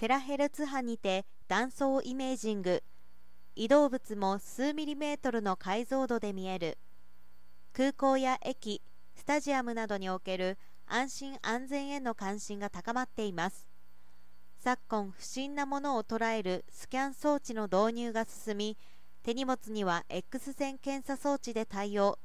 テラヘルツ波にて断層イメージング。移動物も数ミリメートルの解像度で見える。空港や駅スタジアムなどにおける安心安全への関心が高まっています。昨今不審なものを捉えるスキャン装置の導入が進み手荷物には X 線検査装置で対応。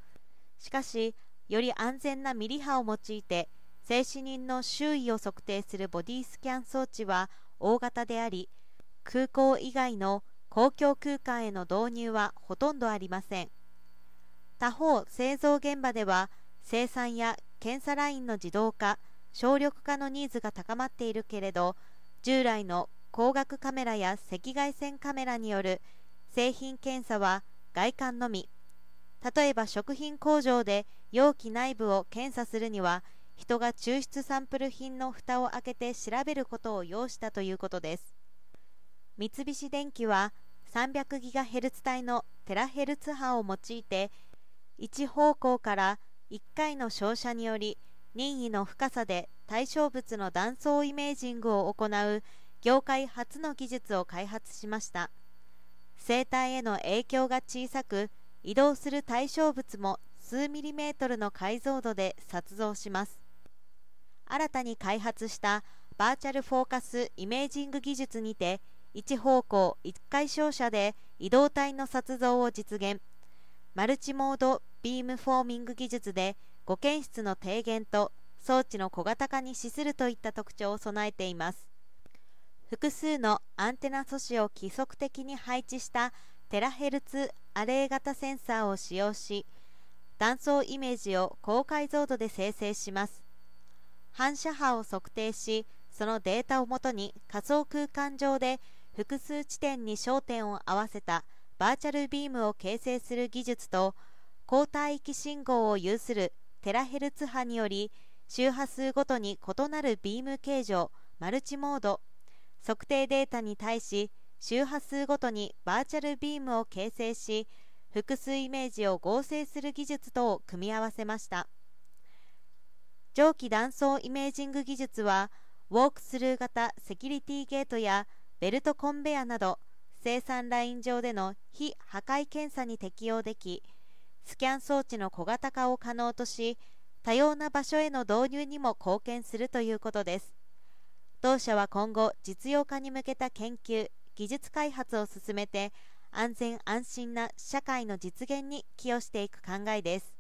しかしより安全なミリ波を用いて静止人の周囲を測定するボディスキャン装置は大型であり空港以外の公共空間への導入はほとんどありません。他方製造現場では生産や検査ラインの自動化省力化のニーズが高まっているけれど従来の光学カメラや赤外線カメラによる製品検査は外観のみ。例えば食品工場で容器内部を検査するには人が抽出サンプル品の蓋を開けて調べることを要したということです。三菱電機は 300GHz 帯のテラヘルツ波を用いて一方向から1回の照射により任意の深さで対象物の断層イメージングを行う業界初の技術を開発しました。生態への影響が小さく移動する対象物も数ミリメートルの解像度で撮像します。新たに開発したバーチャルフォーカスイメージング技術にて一方向1回照射で移動体の撮像を実現。マルチモードビームフォーミング技術で誤検出の低減と装置の小型化に資するといった特徴を備えています。複数のアンテナ素子を規則的に配置したテラヘルツアレイ型センサーを使用し断層イメージを高解像度で生成します。反射波を測定しそのデータをもとに仮想空間上で複数地点に焦点を合わせたバーチャルビームを形成する技術と高帯域信号を有するテラヘルツ波により周波数ごとに異なるビーム形状マルチモード。測定データに対し周波数ごとにバーチャルビームを形成し複数イメージを合成する技術とを組み合わせました。蒸気断層イメージング技術はウォークスルー型セキュリティゲートやベルトコンベアなど生産ライン上での非破壊検査に適用できスキャン装置の小型化を可能とし多様な場所への導入にも貢献するということです。同社は今後実用化に向けた研究技術開発を進めて安全安心な社会の実現に寄与していく考えです。